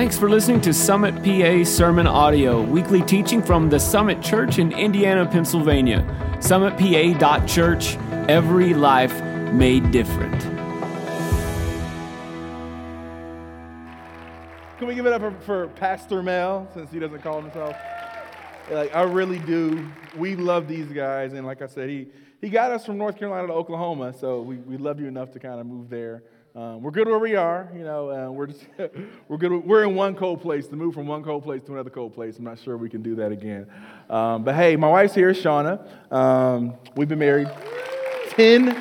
Thanks for listening to Summit PA Sermon Audio, weekly teaching from the Summit Church in Indiana, Pennsylvania. SummitPA.church, every life made different. Can we give it up for, for Pastor Mel, since he doesn't call himself? Like, I really do. We love these guys, and like I said, he, he got us from North Carolina to Oklahoma, so we, we love you enough to kind of move there. Um, we're good where we are, you know. Uh, we're just we're good. We're in one cold place. To move from one cold place to another cold place, I'm not sure we can do that again. Um, but hey, my wife's here, Shauna. Um, we've been married 10,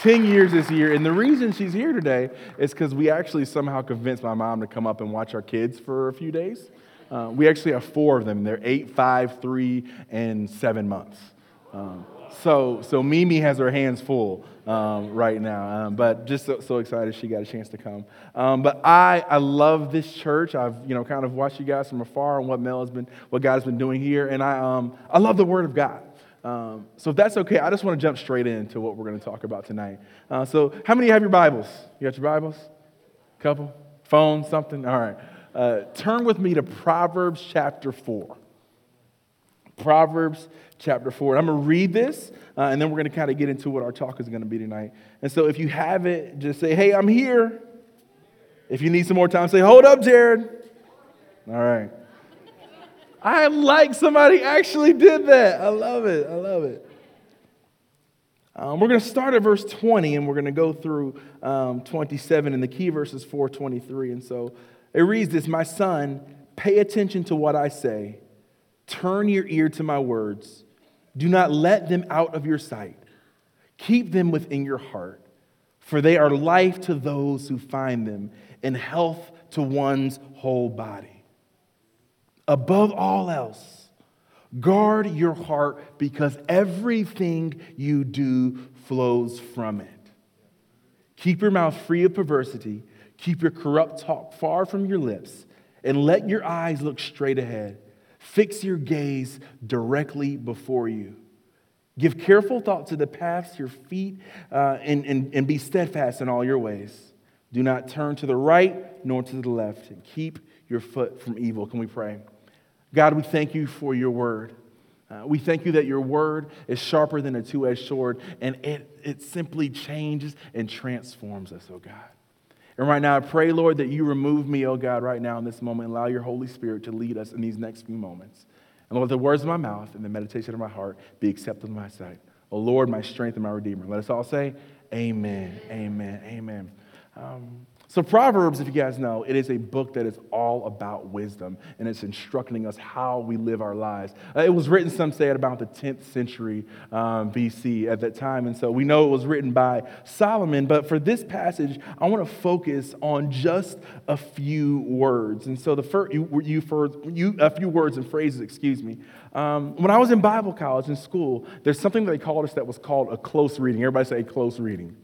10 years this year, and the reason she's here today is because we actually somehow convinced my mom to come up and watch our kids for a few days. Uh, we actually have four of them. They're eight, five, three, and seven months. Um, so, so Mimi has her hands full um, right now, um, but just so, so, excited she got a chance to come. Um, but I, I love this church. I've you know kind of watched you guys from afar and what Mel has been, what God has been doing here, and I, um, I love the Word of God. Um, so if that's okay, I just want to jump straight into what we're going to talk about tonight. Uh, so how many have your Bibles? You got your Bibles? Couple? Phone? Something? All right. Uh, turn with me to Proverbs chapter four. Proverbs chapter 4. I'm going to read this, uh, and then we're going to kind of get into what our talk is going to be tonight. And so if you have it, just say, hey, I'm here. If you need some more time, say, hold up, Jared. All right. I like somebody actually did that. I love it. I love it. Um, we're going to start at verse 20 and we're going to go through um, 27, and the key verse is 423. And so it reads this My son, pay attention to what I say, turn your ear to my words. Do not let them out of your sight. Keep them within your heart, for they are life to those who find them and health to one's whole body. Above all else, guard your heart because everything you do flows from it. Keep your mouth free of perversity, keep your corrupt talk far from your lips, and let your eyes look straight ahead. Fix your gaze directly before you. Give careful thought to the paths your feet uh, and, and, and be steadfast in all your ways. Do not turn to the right nor to the left, and keep your foot from evil. Can we pray? God, we thank you for your word. Uh, we thank you that your word is sharper than a two edged sword, and it, it simply changes and transforms us, oh God. And right now, I pray, Lord, that you remove me, oh God, right now in this moment. Allow your Holy Spirit to lead us in these next few moments. And Lord, the words of my mouth and the meditation of my heart be accepted in my sight. Oh Lord, my strength and my redeemer. Let us all say, Amen, amen, amen. Um, so, Proverbs, if you guys know, it is a book that is all about wisdom and it's instructing us how we live our lives. Uh, it was written, some say, at about the 10th century um, BC at that time. And so we know it was written by Solomon. But for this passage, I want to focus on just a few words. And so, the first, you, you, you a few words and phrases, excuse me. Um, when I was in Bible college in school, there's something that they called us that was called a close reading. Everybody say close reading.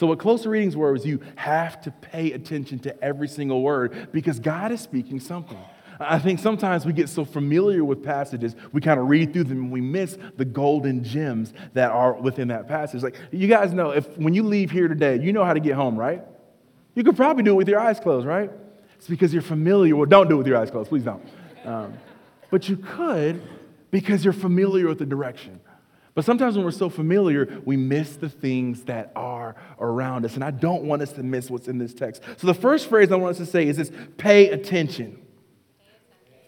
So, what closer readings were is you have to pay attention to every single word because God is speaking something. I think sometimes we get so familiar with passages, we kind of read through them and we miss the golden gems that are within that passage. Like, you guys know, if when you leave here today, you know how to get home, right? You could probably do it with your eyes closed, right? It's because you're familiar. Well, don't do it with your eyes closed, please don't. Um, but you could because you're familiar with the direction. But sometimes when we're so familiar, we miss the things that are around us. And I don't want us to miss what's in this text. So the first phrase I want us to say is this pay attention.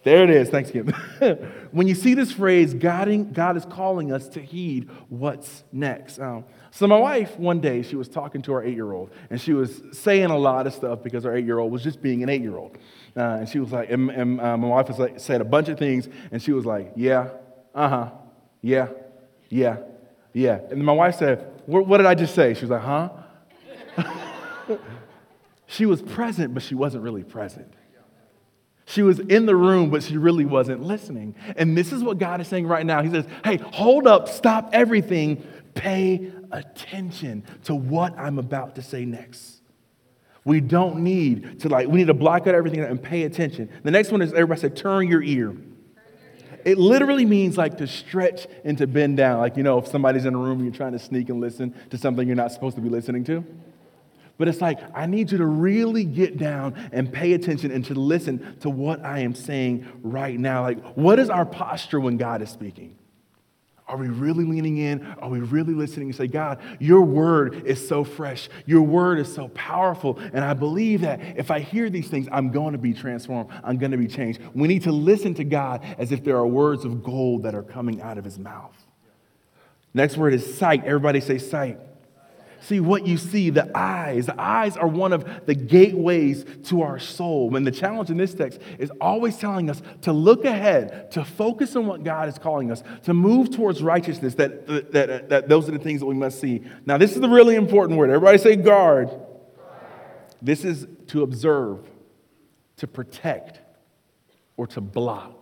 There it is. Thanks, Kim. when you see this phrase, God, God is calling us to heed what's next. Um, so, my wife, one day, she was talking to our eight year old, and she was saying a lot of stuff because our eight year old was just being an eight year old. Uh, and she was like, and, and uh, my wife was like, said a bunch of things, and she was like, yeah, uh huh, yeah, yeah, yeah. And my wife said, What did I just say? She was like, Huh? she was present, but she wasn't really present. She was in the room, but she really wasn't listening. And this is what God is saying right now. He says, Hey, hold up, stop everything, pay attention to what I'm about to say next. We don't need to like, we need to block out everything and pay attention. The next one is everybody said, turn your ear. It literally means like to stretch and to bend down. Like, you know, if somebody's in a room and you're trying to sneak and listen to something you're not supposed to be listening to. But it's like, I need you to really get down and pay attention and to listen to what I am saying right now. Like, what is our posture when God is speaking? Are we really leaning in? Are we really listening and say, God, your word is so fresh. Your word is so powerful. And I believe that if I hear these things, I'm going to be transformed. I'm going to be changed. We need to listen to God as if there are words of gold that are coming out of his mouth. Next word is sight. Everybody say sight. See what you see, the eyes. The eyes are one of the gateways to our soul. And the challenge in this text is always telling us to look ahead, to focus on what God is calling us, to move towards righteousness, that, that, that, that those are the things that we must see. Now, this is the really important word. Everybody say guard. guard. This is to observe, to protect, or to block.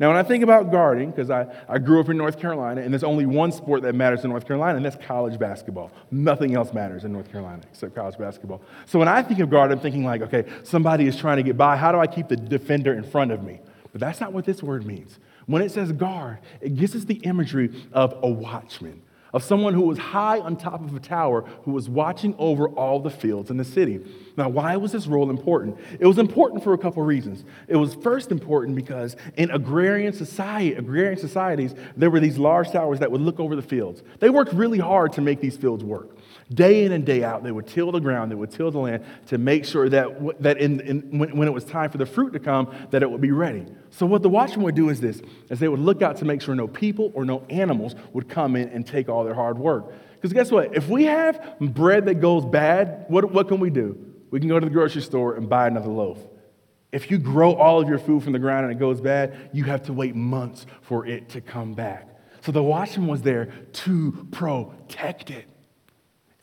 Now, when I think about guarding, because I, I grew up in North Carolina, and there's only one sport that matters in North Carolina, and that's college basketball. Nothing else matters in North Carolina except college basketball. So when I think of guard, I'm thinking like, okay, somebody is trying to get by. How do I keep the defender in front of me? But that's not what this word means. When it says guard, it gives us the imagery of a watchman of someone who was high on top of a tower who was watching over all the fields in the city. Now, why was this role important? It was important for a couple of reasons. It was first important because in agrarian society, agrarian societies, there were these large towers that would look over the fields. They worked really hard to make these fields work. Day in and day out, they would till the ground, they would till the land to make sure that, that in, in, when, when it was time for the fruit to come, that it would be ready. So what the watchman would do is this, is they would look out to make sure no people or no animals would come in and take all their hard work. Because guess what? If we have bread that goes bad, what, what can we do? We can go to the grocery store and buy another loaf. If you grow all of your food from the ground and it goes bad, you have to wait months for it to come back. So the watchman was there to protect it.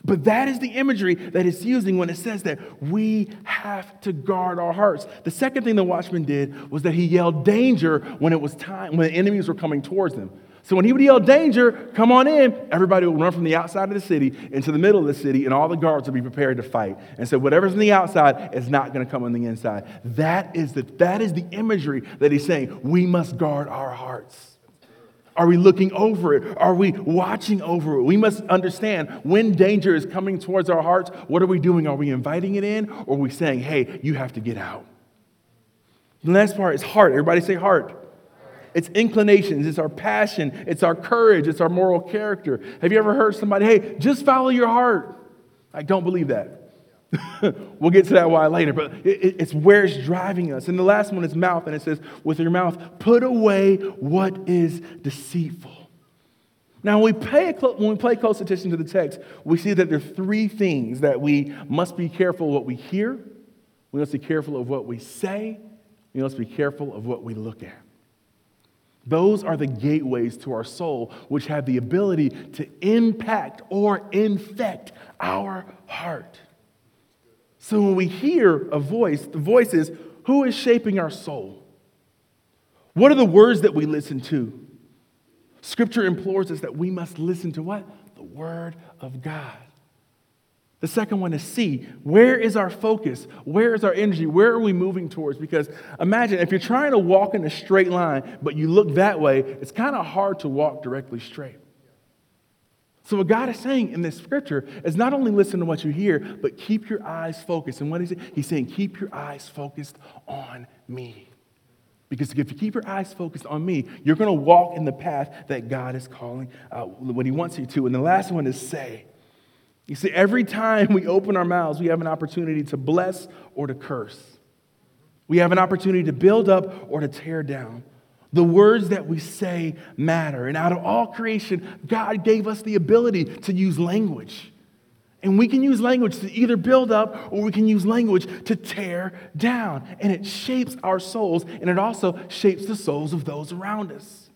But that is the imagery that it's using when it says that we have to guard our hearts. The second thing the watchman did was that he yelled danger when it was time, when the enemies were coming towards them. So when he would yell danger, come on in, everybody would run from the outside of the city into the middle of the city, and all the guards would be prepared to fight. And so whatever's on the outside is not going to come on the inside. That is the, that is the imagery that he's saying. We must guard our hearts. Are we looking over it? Are we watching over it? We must understand when danger is coming towards our hearts, what are we doing? Are we inviting it in or are we saying, hey, you have to get out? The last part is heart. Everybody say heart. It's inclinations, it's our passion, it's our courage, it's our moral character. Have you ever heard somebody, hey, just follow your heart? I don't believe that. we'll get to that why later, but it, it's where it's driving us. And the last one is mouth, and it says, with your mouth, put away what is deceitful. Now, when we, pay cl- when we pay close attention to the text, we see that there are three things that we must be careful of what we hear, we must be careful of what we say, we must be careful of what we look at. Those are the gateways to our soul, which have the ability to impact or infect our heart. So when we hear a voice, the voice is who is shaping our soul? What are the words that we listen to? Scripture implores us that we must listen to what? The Word of God. The second one is see. Where is our focus? Where is our energy? Where are we moving towards? Because imagine if you're trying to walk in a straight line, but you look that way, it's kind of hard to walk directly straight. So, what God is saying in this scripture is not only listen to what you hear, but keep your eyes focused. And what is it? He's saying, keep your eyes focused on me. Because if you keep your eyes focused on me, you're going to walk in the path that God is calling uh, what He wants you to. And the last one is say. You see, every time we open our mouths, we have an opportunity to bless or to curse. We have an opportunity to build up or to tear down. The words that we say matter. And out of all creation, God gave us the ability to use language. And we can use language to either build up or we can use language to tear down. And it shapes our souls and it also shapes the souls of those around us.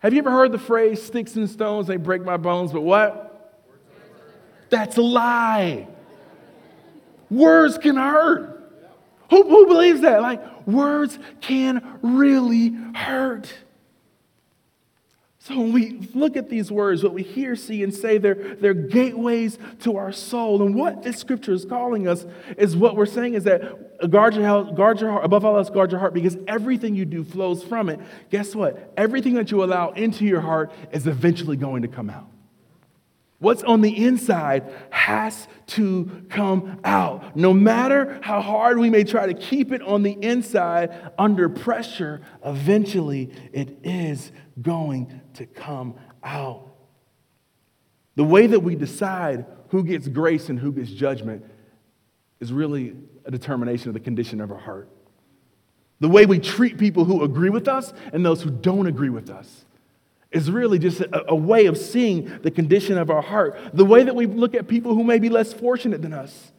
Have you ever heard the phrase, sticks and stones, they break my bones, but what? That's a lie. Words can hurt. Who, who believes that? Like, words can really hurt. So when we look at these words, what we hear, see, and say, they're, they're gateways to our soul. And what this scripture is calling us is what we're saying is that guard your, heart, guard your heart, above all else, guard your heart, because everything you do flows from it. Guess what? Everything that you allow into your heart is eventually going to come out. What's on the inside has to come out. No matter how hard we may try to keep it on the inside, under pressure, eventually it is going to come out. The way that we decide who gets grace and who gets judgment is really a determination of the condition of our heart. The way we treat people who agree with us and those who don't agree with us is really just a, a, way of seeing the condition of our heart. The way that we look at people who may be less fortunate than us.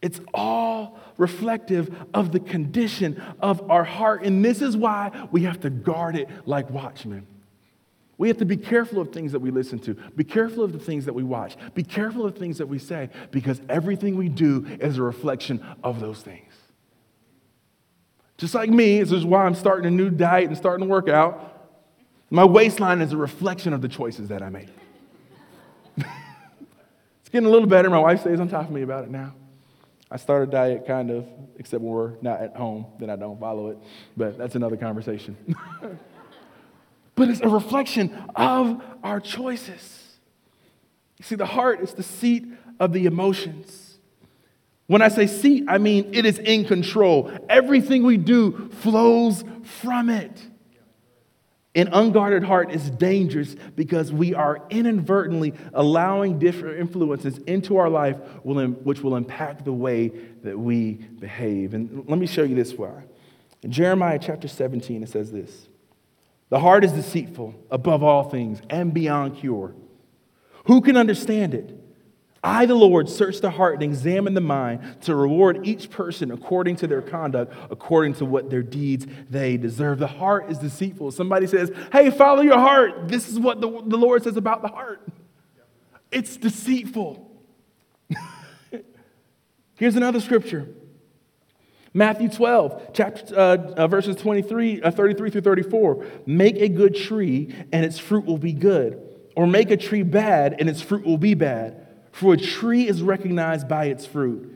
It's all reflective of the condition of our heart. And this is why we have to guard it like watchmen. We have to be careful of things that we listen to, be careful of the things that we watch, be careful of things that we say, because everything we do is a reflection of those things. Just like me, this is why I'm starting a new diet and starting to work out. My waistline is a reflection of the choices that I made. it's getting a little better. My wife stays on top of me about it now. I start a diet kind of, except when we're not at home, then I don't follow it. But that's another conversation. but it's a reflection of our choices. You see, the heart is the seat of the emotions. When I say seat, I mean it is in control. Everything we do flows from it. An unguarded heart is dangerous because we are inadvertently allowing different influences into our life, which will impact the way that we behave. And let me show you this why. In Jeremiah chapter 17, it says this The heart is deceitful above all things and beyond cure. Who can understand it? I, the Lord, search the heart and examine the mind to reward each person according to their conduct, according to what their deeds they deserve. The heart is deceitful. Somebody says, Hey, follow your heart. This is what the, the Lord says about the heart it's deceitful. Here's another scripture. Matthew 12, chapter, uh, uh, verses 23, uh, 33 through 34. Make a good tree, and its fruit will be good. Or make a tree bad, and its fruit will be bad for a tree is recognized by its fruit.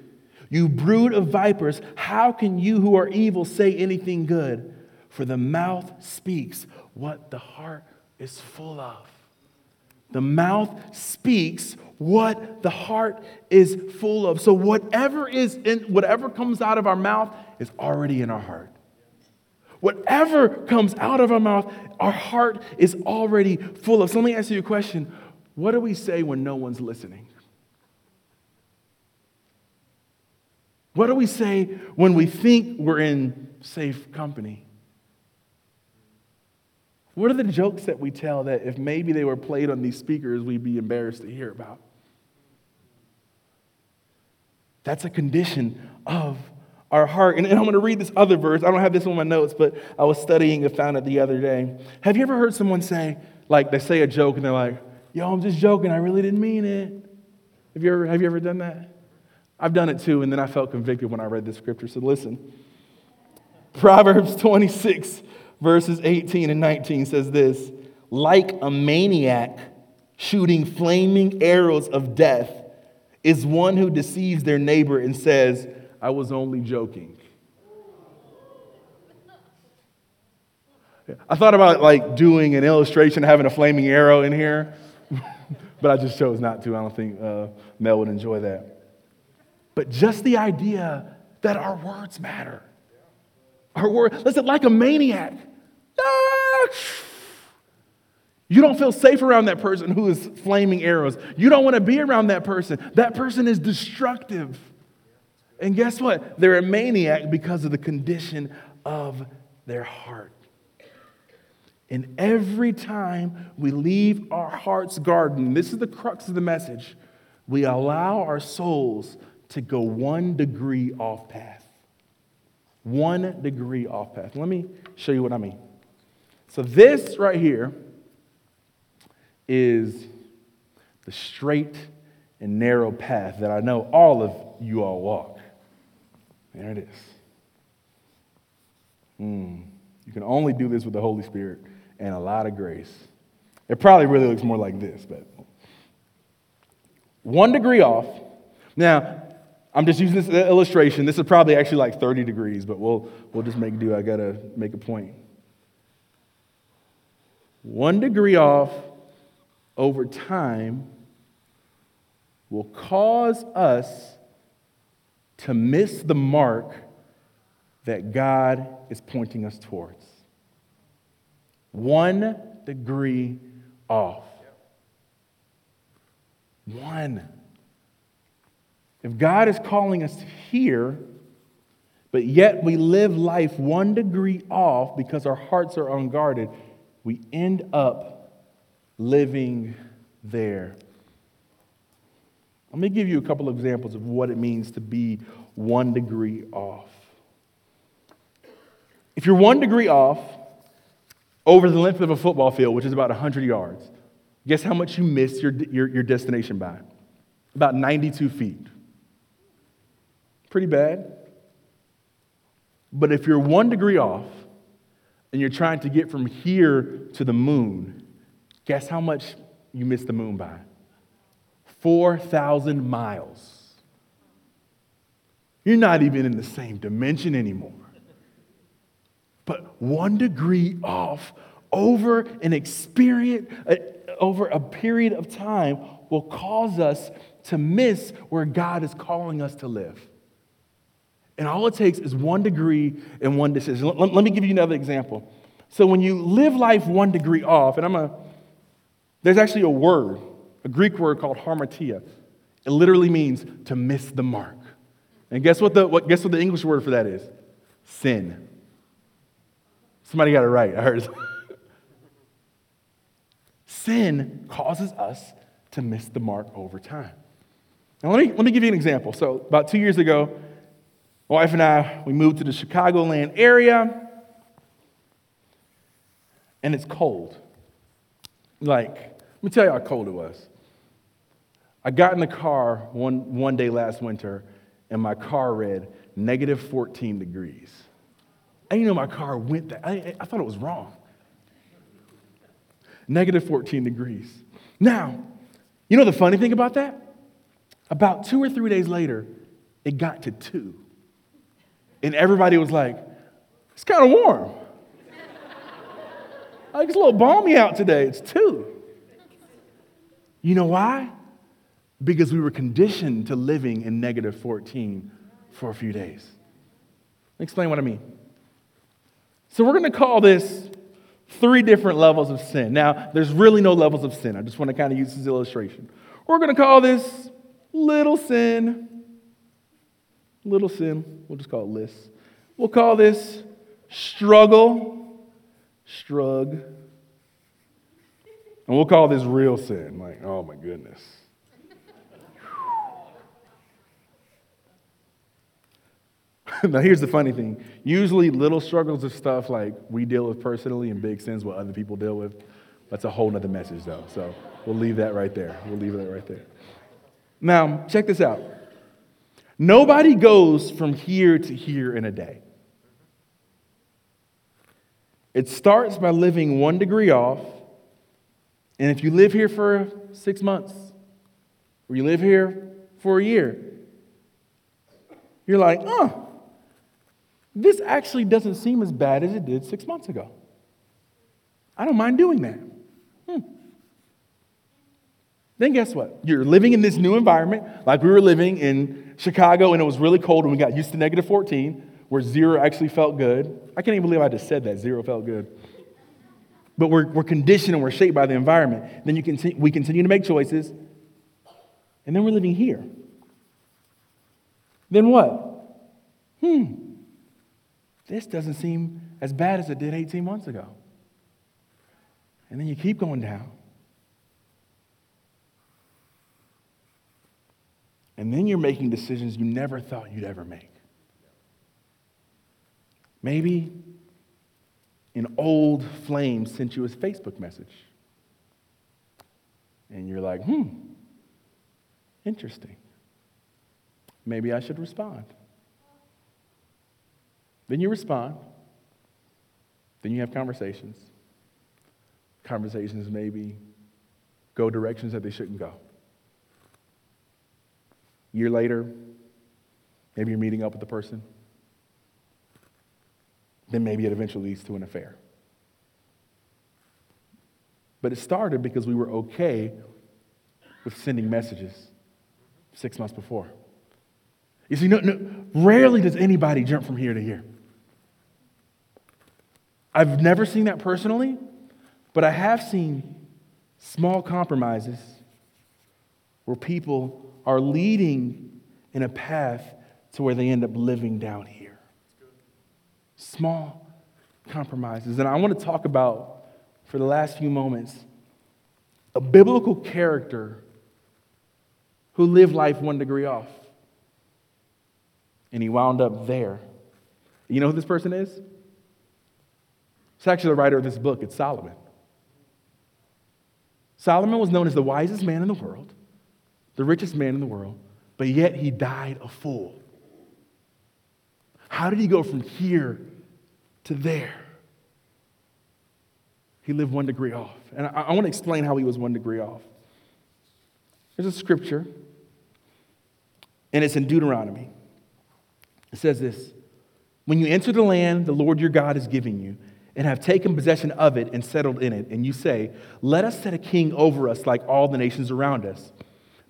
You brood of vipers, how can you who are evil say anything good? For the mouth speaks what the heart is full of. The mouth speaks what the heart is full of. So whatever is in whatever comes out of our mouth is already in our heart. Whatever comes out of our mouth, our heart is already full of. So let me ask you a question. What do we say when no one's listening? What do we say when we think we're in safe company? What are the jokes that we tell that if maybe they were played on these speakers, we'd be embarrassed to hear about? That's a condition of our heart. And, I'm going to read this other verse. I don't have this on my notes, but I was studying and found it the other day. Have you ever heard someone say, like, they say a joke and they're like, yo, I'm just joking. I really didn't mean it. Have you ever, have you ever done that? I've done it too, and then I felt convicted when I read the scripture. So listen. Proverbs 26, verses 18 and 19 says this Like a maniac shooting flaming arrows of death is one who deceives their neighbor and says, I was only joking. I thought about like doing an illustration, having a flaming arrow in here, but I just chose not to. I don't think uh, Mel would enjoy that but just the idea that our words matter. Our word, listen, like a maniac. Ah, you don't feel safe around that person who is flaming arrows. You don't want to be around that person. That person is destructive. And guess what? They're a maniac because of the condition of their heart. And every time we leave our heart's garden, this is the crux of the message, we allow our souls to go one degree off path. One degree off path. Let me show you what I mean. So, this right here is the straight and narrow path that I know all of you all walk. There it is. Mm. You can only do this with the Holy Spirit and a lot of grace. It probably really looks more like this, but one degree off. Now, I'm just using this illustration. This is probably actually like 30 degrees, but we'll, we'll just make do. I got to make a point. One degree off over time will cause us to miss the mark that God is pointing us towards. One degree off. One. If God is calling us here, but yet we live life one degree off because our hearts are unguarded, we end up living there. Let me give you a couple of examples of what it means to be one degree off. If you're one degree off over the length of a football field, which is about 100 yards, guess how much you miss your, your, your destination by? About 92 feet. Pretty bad. But if you're one degree off and you're trying to get from here to the moon, guess how much you miss the moon by? 4,000 miles. You're not even in the same dimension anymore. But one degree off over an experience, uh, over a period of time will cause us to miss where God is calling us to live. And all it takes is one degree and one decision. Let, let me give you another example. So when you live life one degree off, and I'm a, there's actually a word a Greek word called hamartia. It literally means to miss the mark. And guess what the, what, guess what the English word for that is? Sin. Somebody got it right. I heard. Sin causes us to miss the mark over time. Now, let me, let me give you an example. So, about two years ago, my wife and I, we moved to the Chicagoland area, and it's cold. Like, let me tell you how cold it was. I got in the car one, one day last winter, and my car read negative 14 degrees. And you know, my car went that, I, I thought it was wrong. Negative 14 degrees. Now, you know the funny thing about that? About two or three days later, it got to two. And everybody was like, it's kind of warm. like, it's a little balmy out today. It's two. You know why? because we were conditioned to living in negative 14 for a few days. Explain what I mean. So, we're going to call this three different levels of sin. Now, there's really no levels of sin. I just want to kind of use this illustration. We're going to call this little sin. Little sin. We'll just call it list. We'll call this struggle. Strug. And we'll call this real sin. Like, oh my goodness. now, here's the funny thing. Usually, little struggles of stuff like we deal with personally and big sins what other people deal with. That's a whole nother message, though. So we'll leave that right there. We'll leave that right there. Now, check this out. Nobody goes from here to here in a day. It starts by living one degree off. And if you live here for six months, or you live here for a year, you're like, oh, this actually doesn't seem as bad as it did six months ago. I don't mind doing that. Hmm. Then guess what? You're living in this new environment, like we were living in Chicago, and it was really cold, and we got used to negative 14, where zero actually felt good. I can't even believe I just said that. Zero felt good. But we're, we're conditioned and we're shaped by the environment. Then you continue, we continue to make choices, and then we're living here. Then what? Hmm this doesn't seem as bad as it did 18 months ago. And then you keep going down. And then you're making decisions you never thought you'd ever make. Maybe an old flame sent you a Facebook message. And you're like, hmm, interesting. Maybe I should respond. Then you respond. Then you have conversations. Conversations maybe go directions that they shouldn't go. Year later, maybe you're meeting up with the person. Then maybe it eventually leads to an affair. But it started because we were okay with sending messages. six months before. You see, no, no, rarely does anybody jump from here to here. I've never seen that personally, but I have seen small compromises where people are leading in a path to where they end up living down here. Small compromises. And I want to talk about, for the last few moments, a biblical character who lived life one degree off. And he wound up there. You know who this person is? It's actually the writer of this book, it's Solomon. Solomon was known as the wisest man in the world, the richest man in the world, but yet he died a fool. How did he go from here to there? He lived one degree off. And I, I want to explain how he was one degree off. There's a scripture, and it's in Deuteronomy. It says this When you enter the land the Lord your God is giving you, and have taken possession of it and settled in it, and you say, Let us set a king over us like all the nations around us.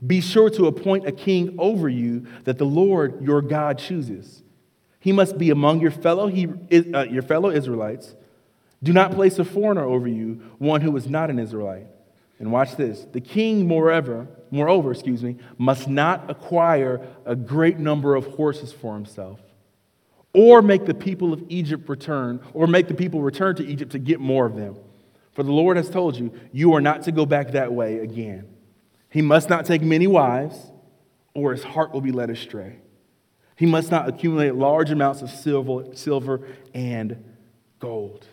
Be sure to appoint a king over you that the Lord your God chooses. He must be among your fellow, he, uh, your fellow Israelites. Do not place a foreigner over you, one who is not an Israelite. And watch this. The king, moreover, moreover, excuse me, must not acquire a great number of horses for himself or make the people of Egypt return, or make the people return to Egypt to get more of them. For the Lord has told you, you are not to go back that way again. He must not take many wives, or his heart will be led astray. He must not accumulate large amounts of silver, silver and gold.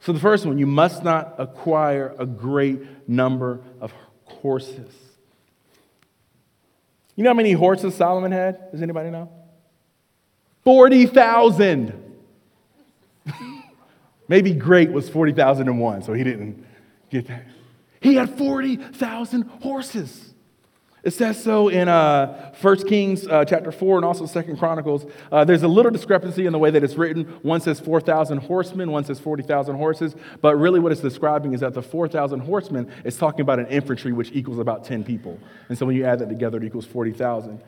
So, the first one, you must not acquire a great number of horses. You know how many horses Solomon had? Does anybody know? 40,000. Maybe great was 40,001, so he didn't get that. He had 40,000 horses. It says so in uh, 1 Kings uh, chapter 4 and also 2 Chronicles. Uh, there's a little discrepancy in the way that it's written. One says 4,000 horsemen, one says 40,000 horses. But really, what it's describing is that the 4,000 horsemen is talking about an infantry, which equals about 10 people. And so when you add that together, it equals 40,000.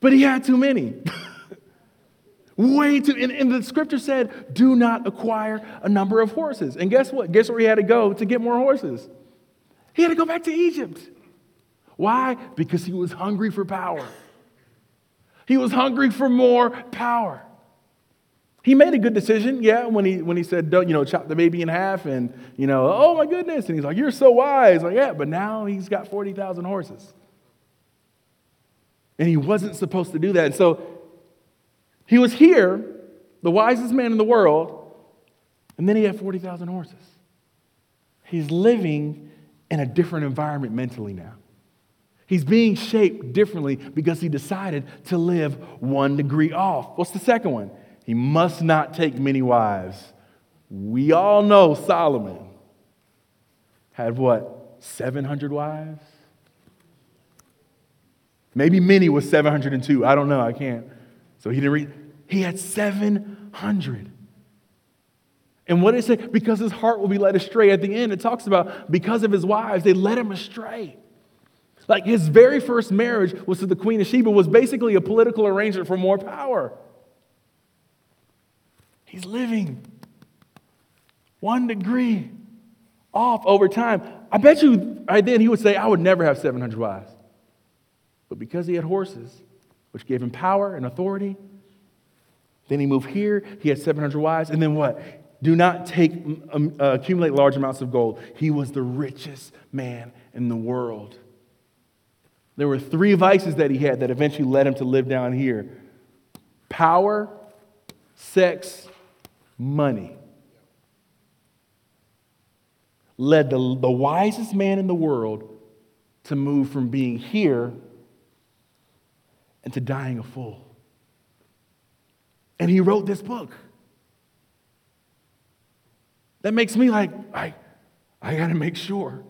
But he had too many. Way too, and, and, the scripture said, do not acquire a number of horses. And guess what? Guess where he had to go to get more horses? He had to go back to Egypt. Why? Because he was hungry for power. He was hungry for more power. He made a good decision, yeah, when he when he said, Don't, you know, chop the baby in half and, you know, oh my goodness. And he's like, You're so wise. Like, yeah, but now he's got 40,000 horses. And he wasn't supposed to do that. And so he was here, the wisest man in the world, and then he had 40,000 horses. He's living in a different environment mentally now. He's being shaped differently because he decided to live one degree off. What's the second one? He must not take many wives. We all know Solomon had what? 700 wives? Maybe many was 702. I don't know. I can't so he didn't read. He had 700. And what did it say? Because his heart will be led astray. At the end, it talks about because of his wives, they led him astray. Like his very first marriage was to the Queen of Sheba, was basically a political arrangement for more power. He's living one degree off over time. I bet you right then he would say, I would never have 700 wives. But because he had horses, which gave him power and authority. Then he moved here. He had 700 wives. And then what? Do not take, um, uh, accumulate large amounts of gold. He was the richest man in the world. There were three vices that he had that eventually led him to live down here power, sex, money. Led the, the wisest man in the world to move from being here and to dying a fool. And he wrote this book. That makes me like, I, I got to make sure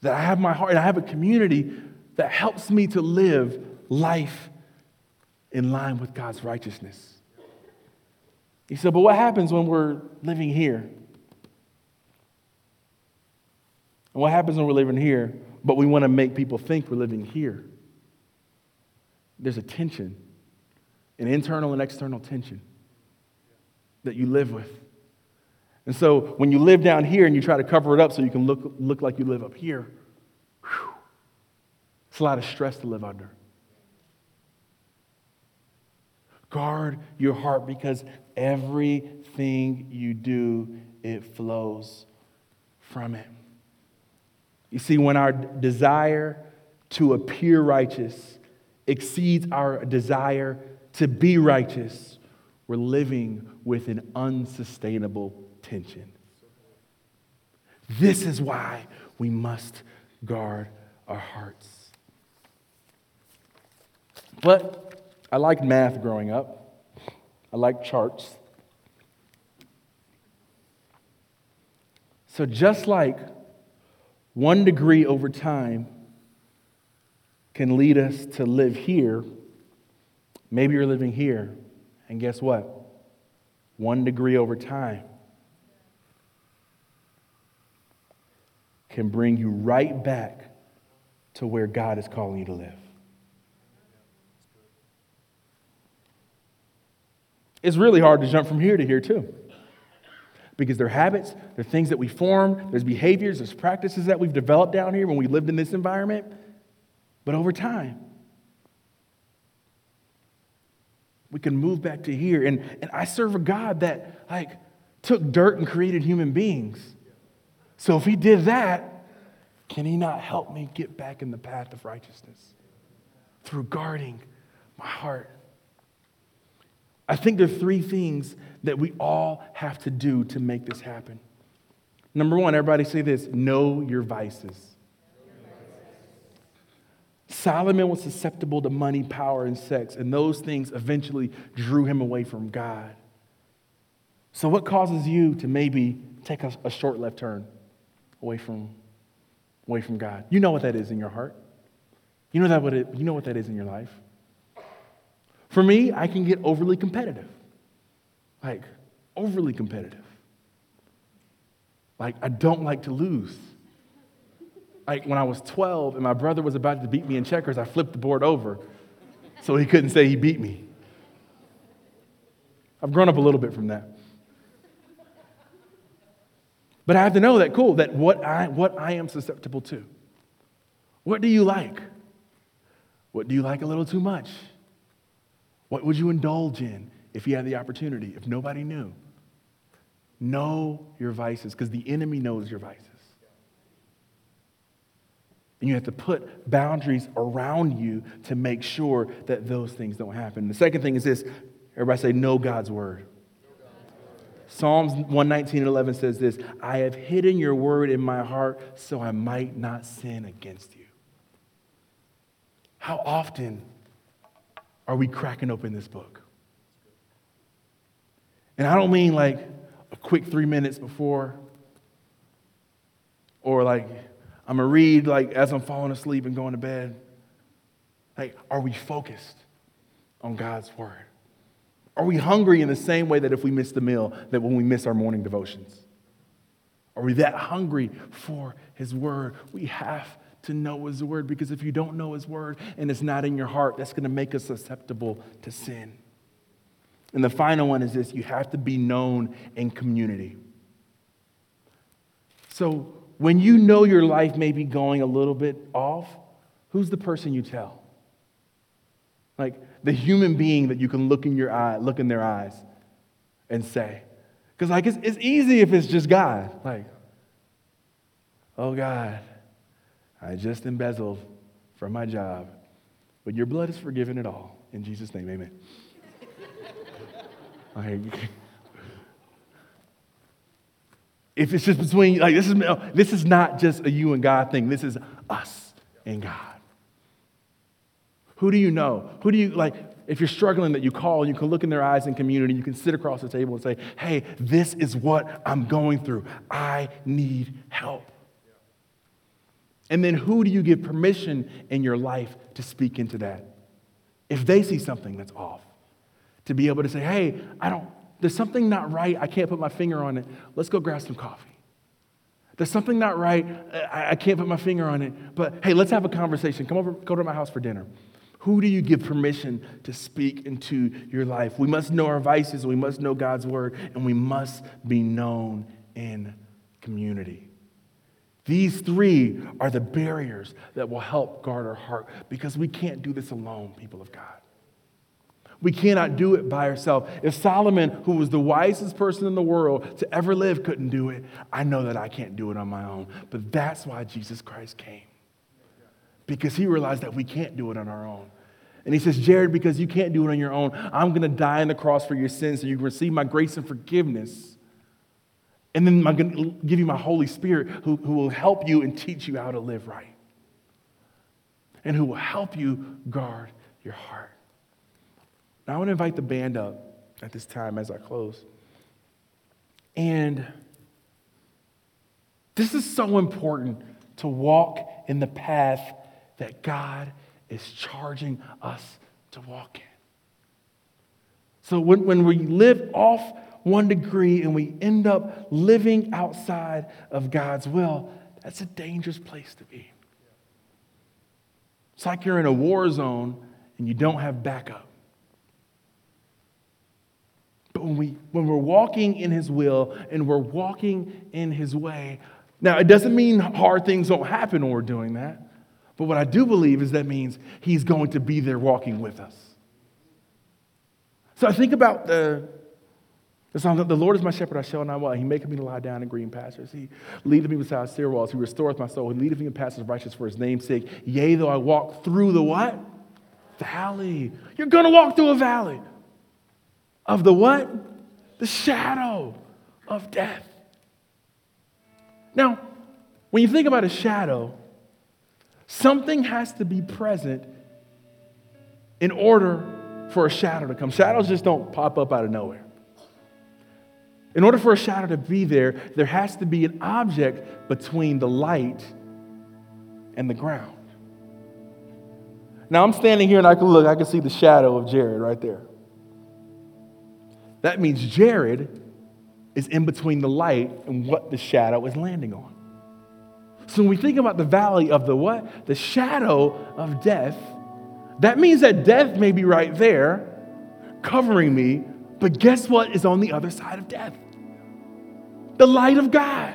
that I have my heart and I have a community that helps me to live life in line with God's righteousness. He said, but what happens when we're living here? And what happens when we're living here? but we want to make people think we're living here. There's a tension, an internal and external tension that you live with. And so when you live down here and you try to cover it up so you can look, look like you live up here, whew, it's a lot of stress to live under. Guard your heart because everything you do, it flows from it. You see, when our desire to appear righteous exceeds our desire to be righteous, we're living with an unsustainable tension. This is why we must guard our hearts. But I liked math growing up, I liked charts. So, just like one degree over time can lead us to live here, maybe you're living here, and guess what? One degree over time can bring you right back to where God is calling you to live. It's really hard to jump from here to here, too. Because they're habits, they're things that we form, there's behaviors, there's practices that we've developed down here when we lived in this environment. But over time, we can move back to here. And, and I serve a God that, like, took dirt and created human beings. So if he did that, can he not help me get back in the path of righteousness through guarding my heart? I think there are three things that we all have to do to make this happen. Number one, everybody say this know your vices. Solomon was susceptible to money, power, and sex, and those things eventually drew him away from God. So, what causes you to maybe take a, a short left turn? Away from, away from God. You know what that is in your heart. You know, that what it, you know what that is in your life. For me, I can get overly competitive. Like, overly competitive. Like, I don't like to lose. Like, when I was 12 and my brother was about to beat me in checkers, I flipped the board over so he couldn't say he beat me. I've grown up a little bit from that. But I have to know that, cool, that what I, what I am susceptible to. What do you like? What do you like a little too much? What would you indulge in if you had the opportunity, if nobody knew? Know your vices, because the enemy knows your vices. And you have to put boundaries around you to make sure that those things don't happen. The second thing is this everybody say, know God's word. Psalms 119 and 11 says this I have hidden your word in my heart so I might not sin against you. How often are we cracking open this book? And I don't mean like a quick three minutes before, or like I'm gonna read like as I'm falling asleep and going to bed. Like, are we focused on God's word? Are we hungry in the same way that if we miss the meal, that when we miss our morning devotions? Are we that hungry for His Word? We have to know His Word because if you don't know His Word and it's not in your heart, that's going to make us susceptible to sin. And the final one is this you have to be known in community. So when you know your life may be going a little bit off, who's the person you tell? Like, the human being that you can look in your eye, look in their eyes and say. Because like it's, it's easy if it's just God. Like, oh God, I just embezzled from my job, but your blood is forgiven it all. In Jesus' name, amen. like, if it's just between like this is this is not just a you and God thing. This is us and God. Who do you know? Who do you like? If you're struggling, that you call, you can look in their eyes in community, you can sit across the table and say, Hey, this is what I'm going through. I need help. And then who do you give permission in your life to speak into that? If they see something that's off, to be able to say, Hey, I don't, there's something not right. I can't put my finger on it. Let's go grab some coffee. There's something not right. I, I can't put my finger on it. But hey, let's have a conversation. Come over, go to my house for dinner. Who do you give permission to speak into your life? We must know our vices, we must know God's word, and we must be known in community. These three are the barriers that will help guard our heart because we can't do this alone, people of God. We cannot do it by ourselves. If Solomon, who was the wisest person in the world to ever live, couldn't do it, I know that I can't do it on my own. But that's why Jesus Christ came. Because he realized that we can't do it on our own. And he says, Jared, because you can't do it on your own, I'm going to die on the cross for your sins so you can receive my grace and forgiveness. And then I'm going to give you my Holy Spirit who, who will help you and teach you how to live right. And who will help you guard your heart. Now, I want to invite the band up at this time as I close. And this is so important to walk in the path that God is charging us to walk in. So when, when we live off one degree and we end up living outside of God's will, that's a dangerous place to be. It's like you're in a war zone and you don't have backup. But when, we, when we're walking in His will and we're walking in His way, now it doesn't mean hard things don't happen when we're doing that. But what I do believe is that means He's going to be there walking with us. So I think about the, the song, The Lord is my shepherd, I shall not want. He maketh me to lie down in green pastures. He leadeth me beside still waters. He restoreth my soul. He leadeth me in paths of righteousness for his name's sake. Yea, though I walk through the what? Valley. You're going to walk through a valley. Of the what? The shadow of death. Now, when you think about a shadow, something has to be present in order for a shadow to come. Shadows just don't pop up out of nowhere. In order for a shadow to be there, there has to be an object between the light and the ground. Now I'm standing here and I can look, I can see the shadow of Jared right there. That means Jared is in between the light and what the shadow is landing on. So when we think about the valley of the what? The shadow of death, that means that death may be right there covering me, but guess what is on the other side of death? The light of God.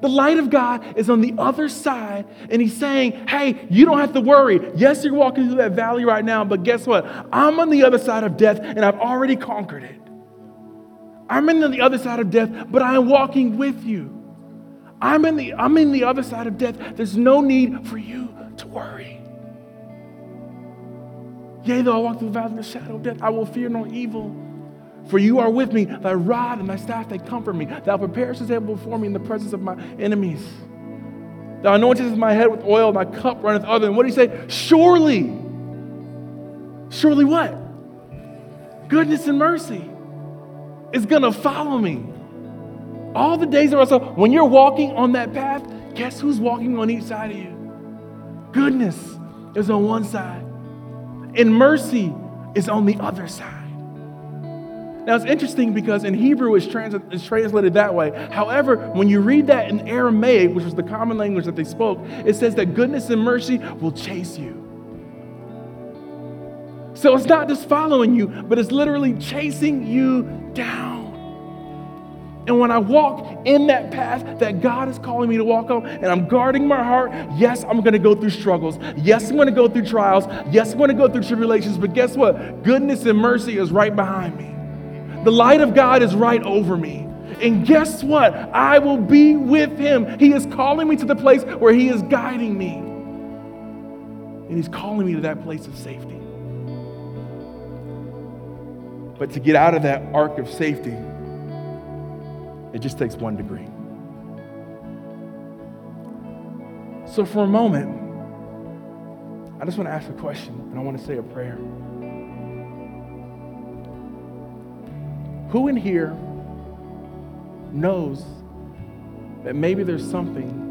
The light of God is on the other side, and He's saying, Hey, you don't have to worry. Yes, you're walking through that valley right now, but guess what? I'm on the other side of death, and I've already conquered it. I'm in the other side of death, but I am walking with you. I'm in the, I'm in the other side of death. There's no need for you to worry. Yea, though I walk through the valley of the shadow of death, I will fear no evil for you are with me, thy rod and thy staff, they comfort me. Thou preparest a table before me in the presence of my enemies. Thou anointest my head with oil, my cup runneth over. And what do you say? Surely. Surely what? Goodness and mercy is going to follow me. All the days of our life. When you're walking on that path, guess who's walking on each side of you? Goodness is on one side, and mercy is on the other side. Now it's interesting because in Hebrew it's, trans- it's, translated that way. However, when you read that in Aramaic, which was the common language that they spoke, it says that goodness and mercy will chase you. So it's not just following you, but it's literally chasing you down. And when I walk in that path that God is calling me to walk on, and I'm guarding my heart, yes, I'm gonna go through struggles. Yes, I'm gonna go through trials. Yes, I'm gonna go through tribulations. But guess what? Goodness and mercy is right behind me. The light of God is right over me. And guess what? I will be with him. He is calling me to the place where he is guiding me. And he's calling me to that place of safety. But to get out of that ark of safety, it just takes one degree. So, for a moment, I just want to ask a question and I want to say a prayer. Who in here knows that maybe there's something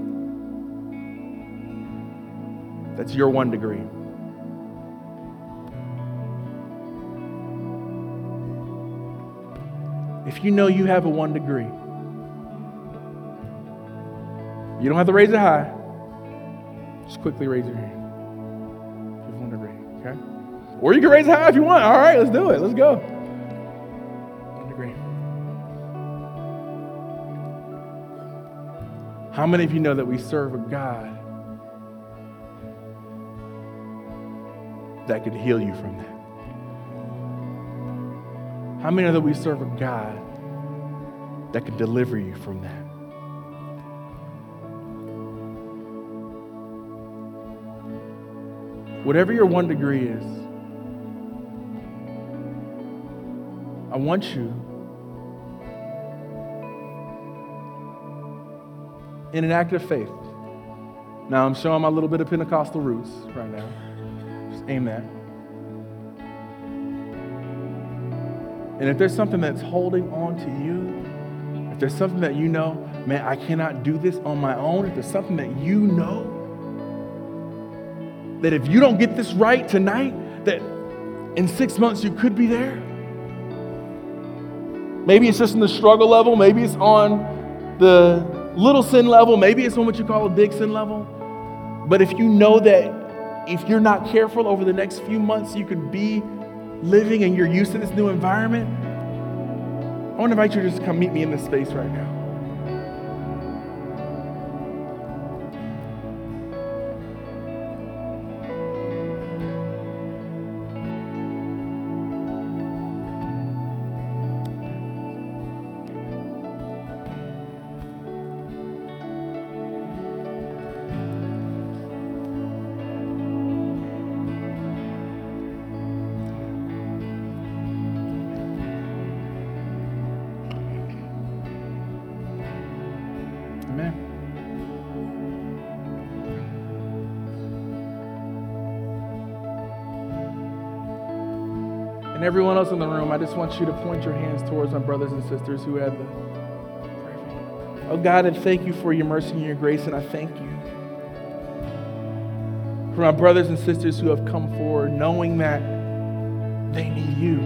that's your one degree? If you know you have a one degree, You don't have to raise it high. Just quickly raise your hand. If one degree, okay? Or you can raise it high if you want. All right, let's do it. Let's go. One degree. How many of you know that we serve a God that could heal you from that? How many know that we serve a God that could deliver you from that? Whatever your one degree is, I want you in an act of faith. Now, I'm showing my little bit of Pentecostal roots right now. Just aim that. And if there's something that's holding on to you, if there's something that you know, man, I cannot do this on my own, if there's something that you know, that if you don't get this right tonight, that in six months you could be there. Maybe it's just in the struggle level, maybe it's on the little sin level, maybe it's on what you call a big sin level. But if you know that if you're not careful over the next few months, you could be living and you're used to this new environment, I want to invite you to just come meet me in this space right now. Everyone else in the room, I just want you to point your hands towards my brothers and sisters who have the. Oh God, and thank you for your mercy and your grace, and I thank you for my brothers and sisters who have come forward knowing that they need you.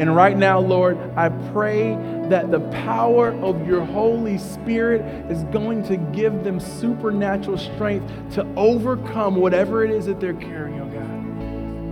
And right now, Lord, I pray that the power of your Holy Spirit is going to give them supernatural strength to overcome whatever it is that they're carrying.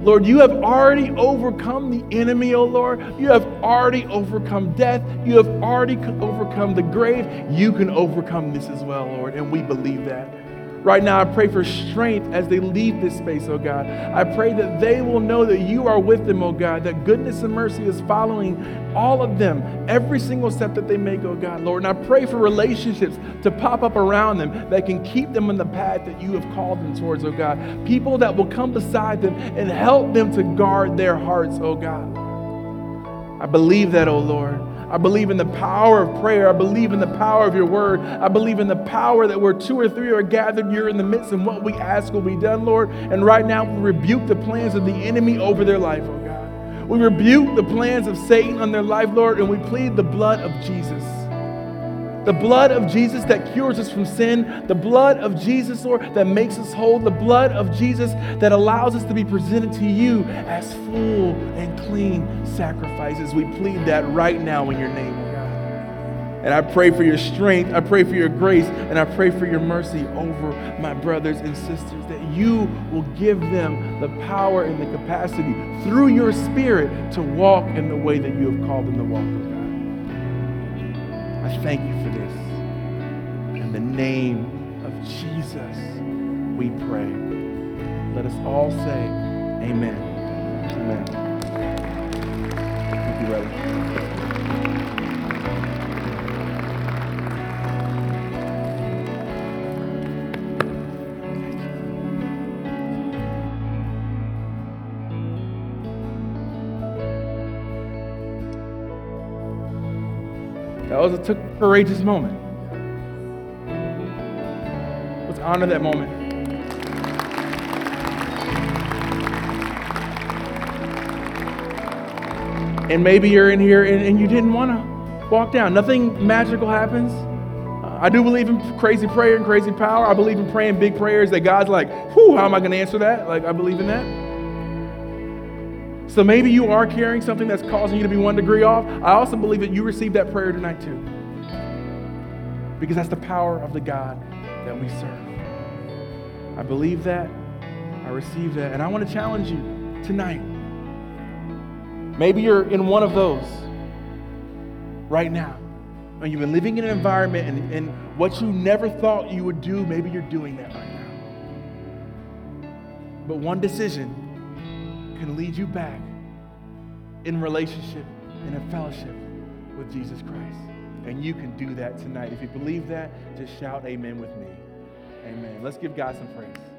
Lord, you have already overcome the enemy, oh Lord. You have already overcome death. You have already overcome the grave. You can overcome this as well, Lord, and we believe that. Right now, I pray for strength as they leave this space, oh God. I pray that they will know that you are with them, oh God, that goodness and mercy is following all of them, every single step that they make, oh God, Lord. And I pray for relationships to pop up around them that can keep them on the path that you have called them towards, oh God. People that will come beside them and help them to guard their hearts, oh God. I believe that, oh Lord. I believe in the power of prayer. I believe in the power of your word. I believe in the power that where two or three are gathered, you're in the midst, and what we ask will be done, Lord. And right now, we rebuke the plans of the enemy over their life, oh God. We rebuke the plans of Satan on their life, Lord, and we plead the blood of Jesus. The blood of Jesus that cures us from sin. The blood of Jesus, Lord, that makes us whole. The blood of Jesus that allows us to be presented to you as full and clean sacrifices. We plead that right now in your name, God. And I pray for your strength. I pray for your grace. And I pray for your mercy over my brothers and sisters that you will give them the power and the capacity through your spirit to walk in the way that you have called them to walk. I thank you for this. In the name of Jesus, we pray. Let us all say, Amen. Amen. Thank you, brother. That was a courageous moment. Let's honor that moment. And maybe you're in here and, and you didn't want to walk down. Nothing magical happens. Uh, I do believe in crazy prayer and crazy power. I believe in praying big prayers that God's like, whew, how am I going to answer that? Like, I believe in that. So maybe you are carrying something that's causing you to be one degree off. I also believe that you received that prayer tonight too. because that's the power of the God that we serve. I believe that. I receive that. And I want to challenge you tonight. Maybe you're in one of those right now. And you've been living in an environment and, and what you never thought you would do, maybe you're doing that right now. But one decision can lead you back in relationship and in fellowship with Jesus Christ. And you can do that tonight. If you believe that, just shout amen with me. Amen. Let's give God some praise.